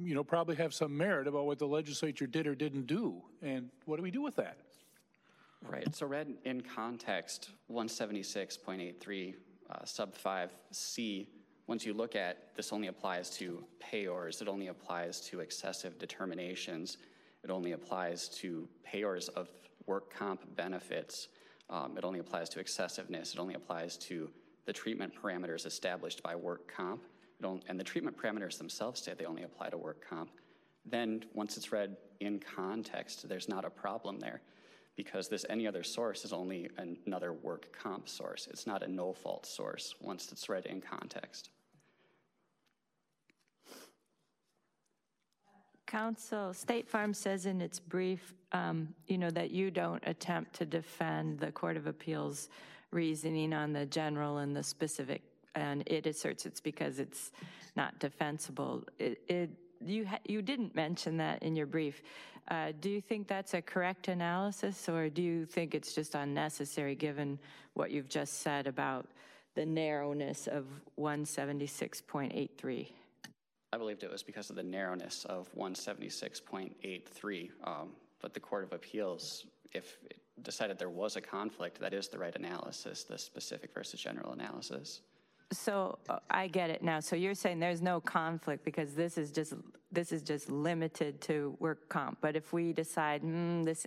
Speaker 7: you know, probably have some merit about what the legislature did or didn't do. And what do we do with that?
Speaker 8: Right, so read in context, 176.83, uh, sub 5C, once you look at, this only applies to payors, it only applies to excessive determinations, it only applies to payors of work comp benefits, um, it only applies to excessiveness, it only applies to the treatment parameters established by work comp, and the treatment parameters themselves say they only apply to work comp. Then, once it's read in context, there's not a problem there because this any other source is only another work comp source. It's not a no fault source once it's read in context.
Speaker 4: Counsel, State Farm says in its brief, um, you know, that you don't attempt to defend the Court of Appeals reasoning on the general and the specific, and it asserts it's because it's not defensible. It, it you you didn't mention that in your brief. Uh, do you think that's a correct analysis, or do you think it's just unnecessary given what you've just said about the narrowness of 176.83?
Speaker 8: I believed it was because of the narrowness of 176.83. Um, but the Court of Appeals, if it decided there was a conflict, that is the right analysis, the specific versus general analysis.
Speaker 4: So uh, I get it now. So you're saying there's no conflict because this is just this is just limited to work comp. But if we decide mm, this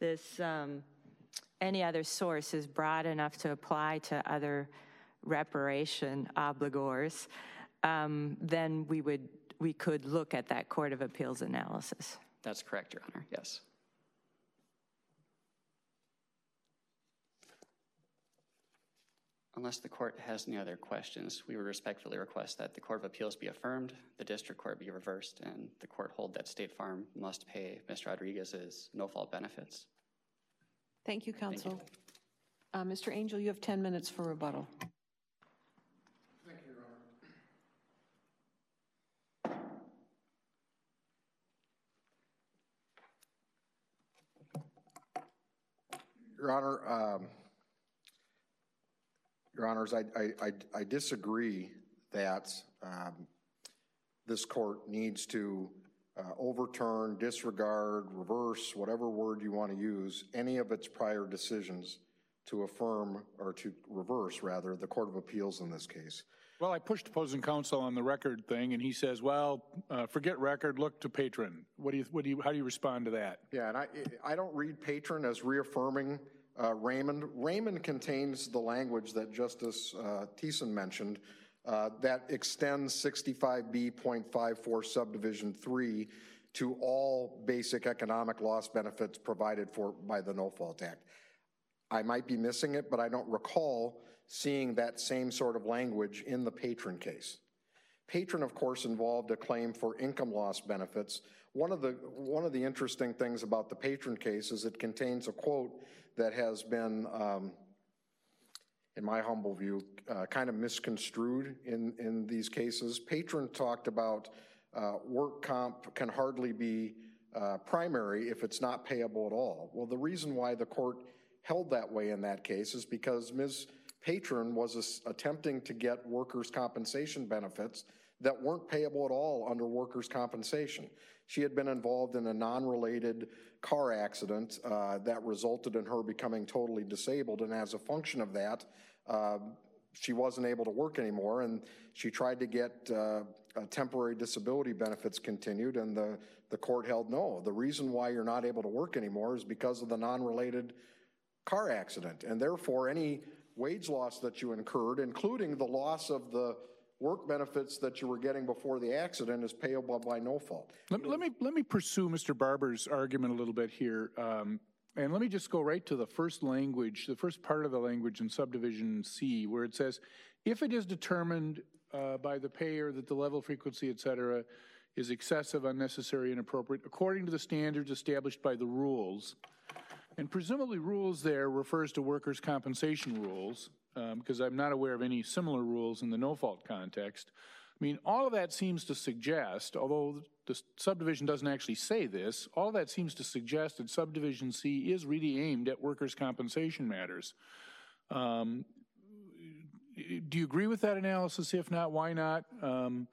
Speaker 4: this um, any other source is broad enough to apply to other reparation obligors, um, then we would we could look at that Court of Appeals analysis.
Speaker 8: That's correct, Your Honor. Yes. Unless the court has any other questions, we would respectfully request that the Court of Appeals be affirmed, the district court be reversed, and the court hold that State Farm must pay Mr. Rodriguez's no-fault benefits.
Speaker 2: Thank you, counsel. Uh, Mr. Angel, you have 10 minutes for rebuttal.
Speaker 1: Your Honor. Your um, your Honors, I, I, I disagree that um, this court needs to uh, overturn, disregard, reverse, whatever word you want to use, any of its prior decisions to affirm or to reverse, rather, the Court of Appeals in this case.
Speaker 7: Well, I pushed opposing counsel on the record thing, and he says, "Well, uh, forget record, look to patron." What do you, what do you, how do you respond to that?
Speaker 1: Yeah, and I, I don't read patron as reaffirming uh, Raymond. Raymond contains the language that Justice uh, Thissen mentioned uh, that extends 65B.54 subdivision 3 to all basic economic loss benefits provided for by the No Fault Act. I might be missing it, but I don't recall seeing that same sort of language in the patron case. Patron, of course, involved a claim for income loss benefits. One of the, one of the interesting things about the patron case is it contains a quote that has been, um, in my humble view, uh, kind of misconstrued in, in these cases. Patron talked about uh, work comp can hardly be uh, primary if it's not payable at all. Well, the reason why the court held that way in that case is because Ms. Patron was attempting to get workers' compensation benefits that weren't payable at all under workers' compensation. She had been involved in a non-related car accident uh, that resulted in her becoming totally disabled, and as a function of that, uh, she wasn't able to work anymore, and she tried to get uh, temporary disability benefits continued, and the, the court held no. The reason why you're not able to work anymore is because of the non-related car accident, and therefore any wage loss that you incurred, including the loss of the work benefits that you were getting before the accident is payable by no fault.
Speaker 7: Let, let me let me pursue Mr. Barber's argument a little bit here, um, and let me just go right to the first language, the first part of the language in subdivision C, where it says, if it is determined uh, by the payer that the level, frequency, et cetera, is excessive, unnecessary, inappropriate, according to the standards established by the rules, And presumably rules there refers to workers' compensation rules, um, because I'm not aware of any similar rules in the no-fault context. I mean, all of that seems to suggest, although the subdivision doesn't actually say this, all that seems to suggest that subdivision C is really aimed at workers' compensation matters. Um, do you agree with that analysis? If not, why not? Um,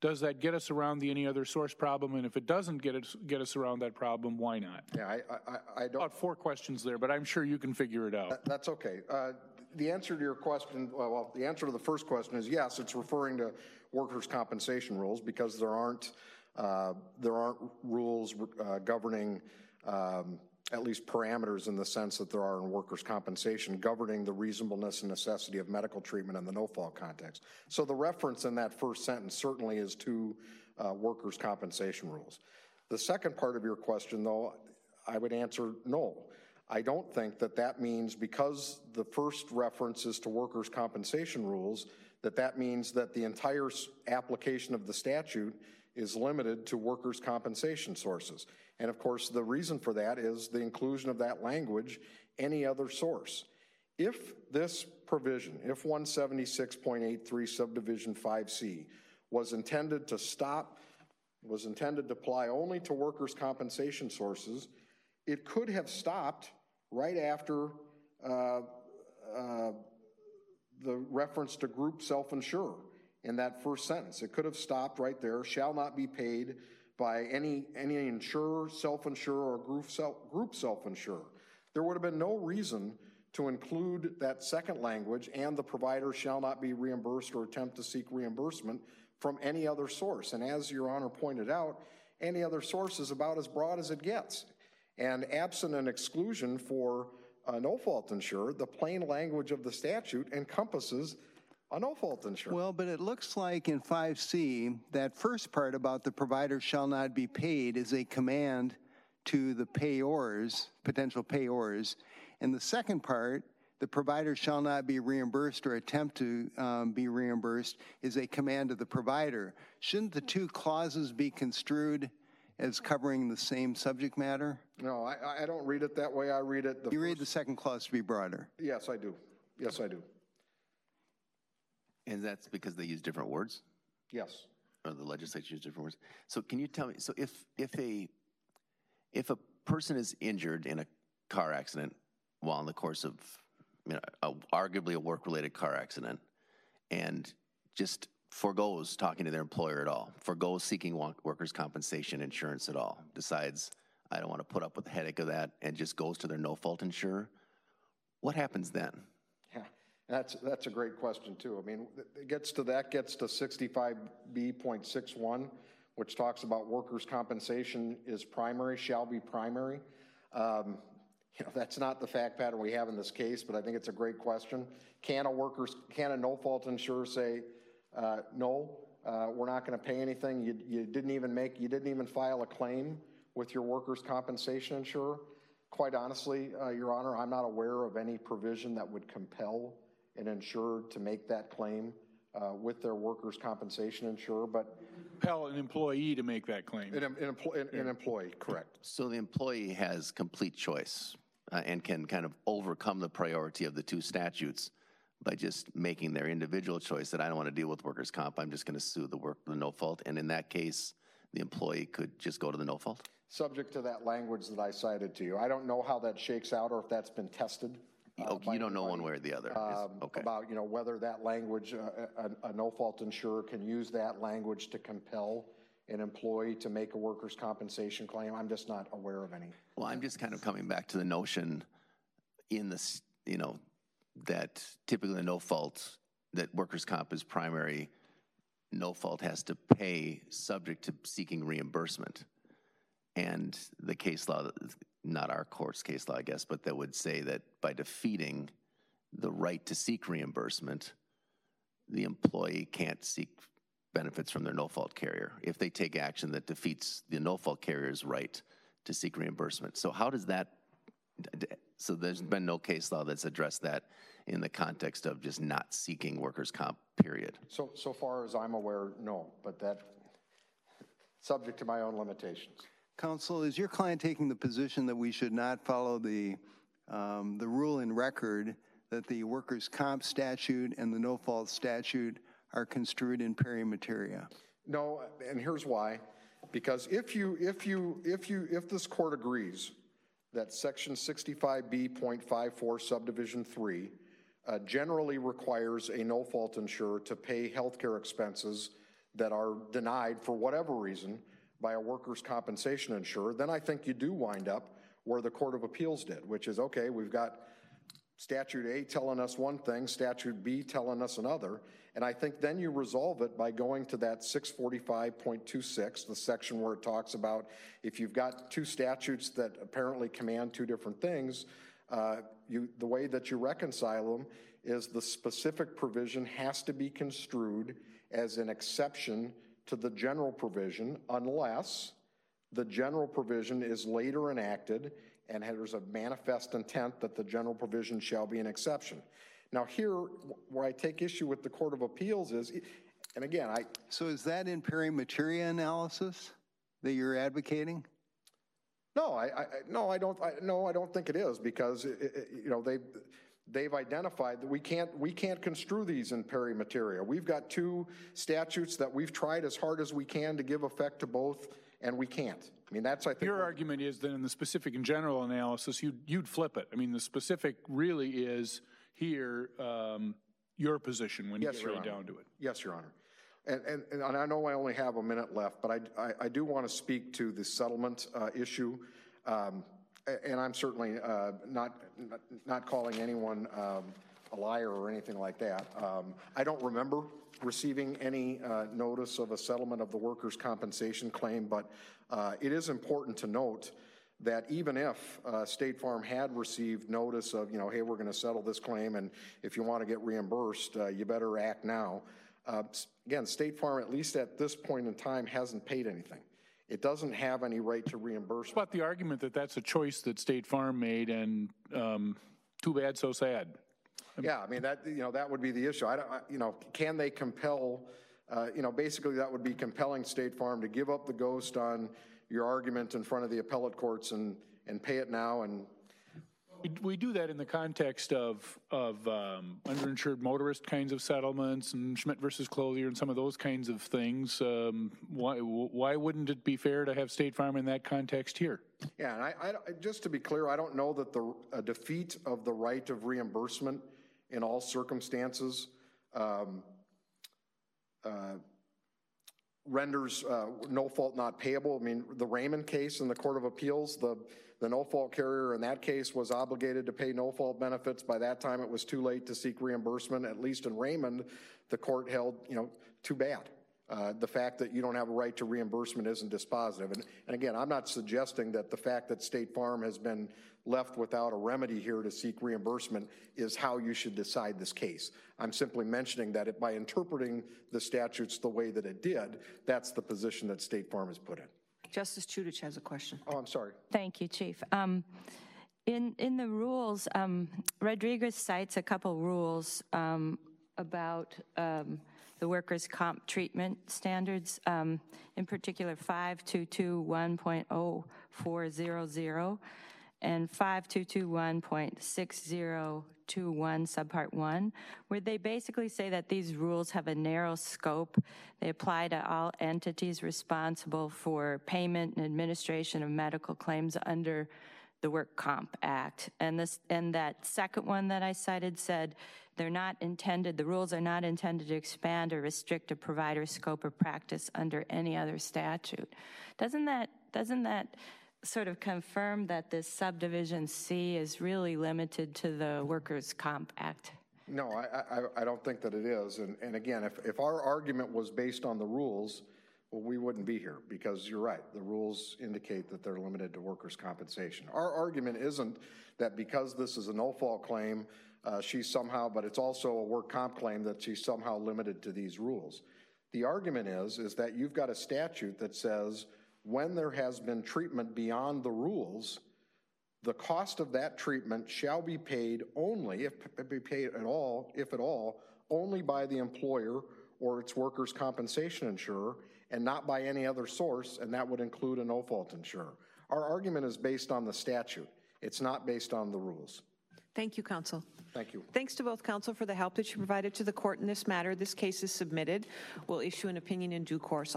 Speaker 7: does that get us around the any other source problem? And if it doesn't get us, get us around that problem, why not?
Speaker 1: Yeah, I, I, I don't,
Speaker 7: About four questions there, but I'm sure you can figure it out.
Speaker 1: that's okay. Uh, The answer to your question, well, the answer to the first question is yes, it's referring to workers' compensation rules because there aren't, uh, there aren't rules uh, governing um, at least parameters in the sense that there are in workers' compensation governing the reasonableness and necessity of medical treatment in the no-fault context. So the reference in that first sentence certainly is to uh, workers' compensation rules. The second part of your question, though, I would answer no. I don't think that that means because the first reference is to workers' compensation rules, that that means that the entire application of the statute is limited to workers' compensation sources. And of course, the reason for that is the inclusion of that language, any other source. If this provision, if 176.83 subdivision 5C was intended to stop, was intended to apply only to workers' compensation sources, it could have stopped right after uh, uh, the reference to group self-insure in that first sentence. It could have stopped right there, shall not be paid by any, any insurer, self-insurer, or group, self, group self-insurer. There would have been no reason to include that second language, and the provider shall not be reimbursed or attempt to seek reimbursement from any other source. And as Your Honor pointed out, any other source is about as broad as it gets. And absent an exclusion for a no-fault insurer, the plain language of the statute encompasses a no-fault insurer.
Speaker 5: Well, but it looks like in 5C, that first part about the provider shall not be paid is a command to the payors, potential payors. And the second part, the provider shall not be reimbursed or attempt to um, be reimbursed, is a command to the provider. Shouldn't the two clauses be construed as covering the same subject matter?
Speaker 1: No, I, I don't read it that way. I read it. The
Speaker 5: You read the second clause to be broader.
Speaker 1: Yes, I do. Yes, I do.
Speaker 3: And that's because they use different words?
Speaker 1: Yes.
Speaker 3: Or the legislature uses different words? So can you tell me, so if, if a, if a person is injured in a car accident while in the course of, you know, a, arguably a work-related car accident, and just foregoes talking to their employer at all, foregoes seeking workers' compensation insurance at all, decides, I don't want to put up with the headache of that, and just goes to their no-fault insurer, what happens then?
Speaker 1: Yeah, that's, that's a great question, too. I mean, it gets to, that gets to 65B.61, which talks about workers' compensation is primary, shall be primary. Um, you know, that's not the fact pattern we have in this case, but I think it's a great question. Can a workers, can a no-fault insurer say, uh, no, uh, we're not going to pay anything. You, you didn't even make, you didn't even file a claim with your workers' compensation insurer. Quite honestly, uh, Your Honor, I'm not aware of any provision that would compel an insurer to make that claim uh, with their workers' compensation insurer, but
Speaker 7: Compel an employee to make that claim.
Speaker 1: an, an, empl- an, an employee, correct.
Speaker 3: So the employee has complete choice uh, and can kind of overcome the priority of the two statutes by just making their individual choice that I don't want to deal with workers' comp. I'm just going to sue the work the no fault. And in that case, the employee could just go to the no fault.
Speaker 1: Subject to that language that I cited to you. I don't know how that shakes out or if that's been tested. uh,
Speaker 3: Okay, you don't know one way or the other.
Speaker 1: Um,
Speaker 3: Okay.
Speaker 1: about, you know, whether that language, uh, a, a no-fault insurer can use that language to compel an employee to make a workers' compensation claim. I'm just not aware of any.
Speaker 3: Well, I'm just kind of coming back to the notion in this, you know, that typically no fault, that workers' comp is primary, no fault has to pay subject to seeking reimbursement. And the case law, not our court's case law, I guess, but that would say that by defeating the right to seek reimbursement, the employee can't seek benefits from their no-fault carrier if they take action that defeats the no-fault carrier's right to seek reimbursement. So how does that, so there's been no case law that's addressed that in the context of just not seeking workers' comp, period?
Speaker 1: So, so far as I'm aware, no, but that, subject to my own limitations.
Speaker 5: Counsel, is your client taking the position that we should not follow the, um, the rule in record that the workers' comp statute and the no-fault statute are construed in pari materia?
Speaker 1: No, and here's why. Because if you, if you, if you, if this court agrees that section 65B.54 subdivision 3 uh, generally requires a no-fault insurer to pay healthcare expenses that are denied for whatever reason by a workers' compensation insurer, then I think you do wind up where the Court of Appeals did, which is, okay, we've got statute A telling us one thing, statute B telling us another, and I think then you resolve it by going to that 645.26, the section where it talks about if you've got two statutes that apparently command two different things, uh, you, the way that you reconcile them is the specific provision has to be construed as an exception to the general provision unless the general provision is later enacted and there's a manifest intent that the general provision shall be an exception. Now, here, where I take issue with the Court of Appeals is, and again, I.
Speaker 5: So is that in pari materia analysis that you're advocating?
Speaker 1: No, I, I no, I don't. I, no, I don't think it is because it, it, you know they they've identified that we can't we can't construe these in pari materia. We've got two statutes that we've tried as hard as we can to give effect to both, and we can't. I mean, that's I think
Speaker 7: your argument is that in the specific and general analysis, you'd you'd flip it. I mean, the specific really is here um, your position when
Speaker 1: yes,
Speaker 7: you get right
Speaker 1: Honor.
Speaker 7: down to it.
Speaker 1: Yes, Your Honor. And, and, and I know I only have a minute left, but I, I, I do want to speak to the settlement uh, issue. Um, and I'm certainly uh, not, not calling anyone um, a liar or anything like that. Um, I don't remember receiving any uh, notice of a settlement of the workers' compensation claim, but uh, it is important to note that even if uh, State Farm had received notice of, you know, hey, we're going to settle this claim, and if you want to get reimbursed, uh, you better act now. Uh, again, State Farm, at least at this point in time, hasn't paid anything. It doesn't have any right to reimburse.
Speaker 7: What about the argument that that's a choice that State Farm made, and um, too bad, so sad?
Speaker 1: Yeah, I mean that you know that would be the issue. I don't, I, you know, can they compel? Uh, you know, basically that would be compelling State Farm to give up the ghost on your argument in front of the appellate courts and and pay it now and
Speaker 7: we, do that in the context of, of um, underinsured motorist kinds of settlements and Schmidt versus Clothier and some of those kinds of things. Um, why, why wouldn't it be fair to have State Farm in that context here?
Speaker 1: Yeah, and I, I just to be clear, I don't know that the defeat of the right of reimbursement in all circumstances um, uh, renders uh, no fault not payable. I mean, the Raymond case in the Court of Appeals, the the no-fault carrier in that case was obligated to pay no-fault benefits. By that time, it was too late to seek reimbursement. At least in Raymond, the court held, you know, too bad. Uh, the fact that you don't have a right to reimbursement isn't dispositive. And, and, again, I'm not suggesting that the fact that State Farm has been left without a remedy here to seek reimbursement is how you should decide this case. I'm simply mentioning that it, by interpreting the statutes the way that it did, that's the position that State Farm has put in.
Speaker 2: Justice Chutich has a question.
Speaker 1: Oh, I'm sorry.
Speaker 4: Thank you, Chief. Um, in, in the rules, um, Rodriguez cites a couple rules um, about um, the workers' comp treatment standards, um, in particular 5221.0400 and 5221.6021 subpart 1, where they basically say that these rules have a narrow scope. They apply to all entities responsible for payment and administration of medical claims under the Work Comp Act. And this and that second one that I cited said they're not intended, the rules are not intended to expand or restrict a provider's scope of practice under any other statute. Doesn't that doesn't that sort of confirm that this subdivision C is really limited to the Workers' Comp Act?
Speaker 1: No, I, I, I don't think that it is. And, and again, if, if our argument was based on the rules, well, we wouldn't be here because you're right. The rules indicate that they're limited to workers' compensation. Our argument isn't that because this is a no fault claim, uh, she's somehow, but it's also a work comp claim that she's somehow limited to these rules. The argument is, is that you've got a statute that says when there has been treatment beyond the rules, the cost of that treatment shall be paid only, if be paid at all, if at all, only by the employer or its workers' compensation insurer, and not by any other source, and that would include a no-fault insurer. Our argument is based on the statute. It's not based on the rules.
Speaker 2: Thank you, counsel.
Speaker 1: Thank you.
Speaker 2: Thanks to both counsel for the help that you provided to the court in this matter. This case is submitted. We'll issue an opinion in due course.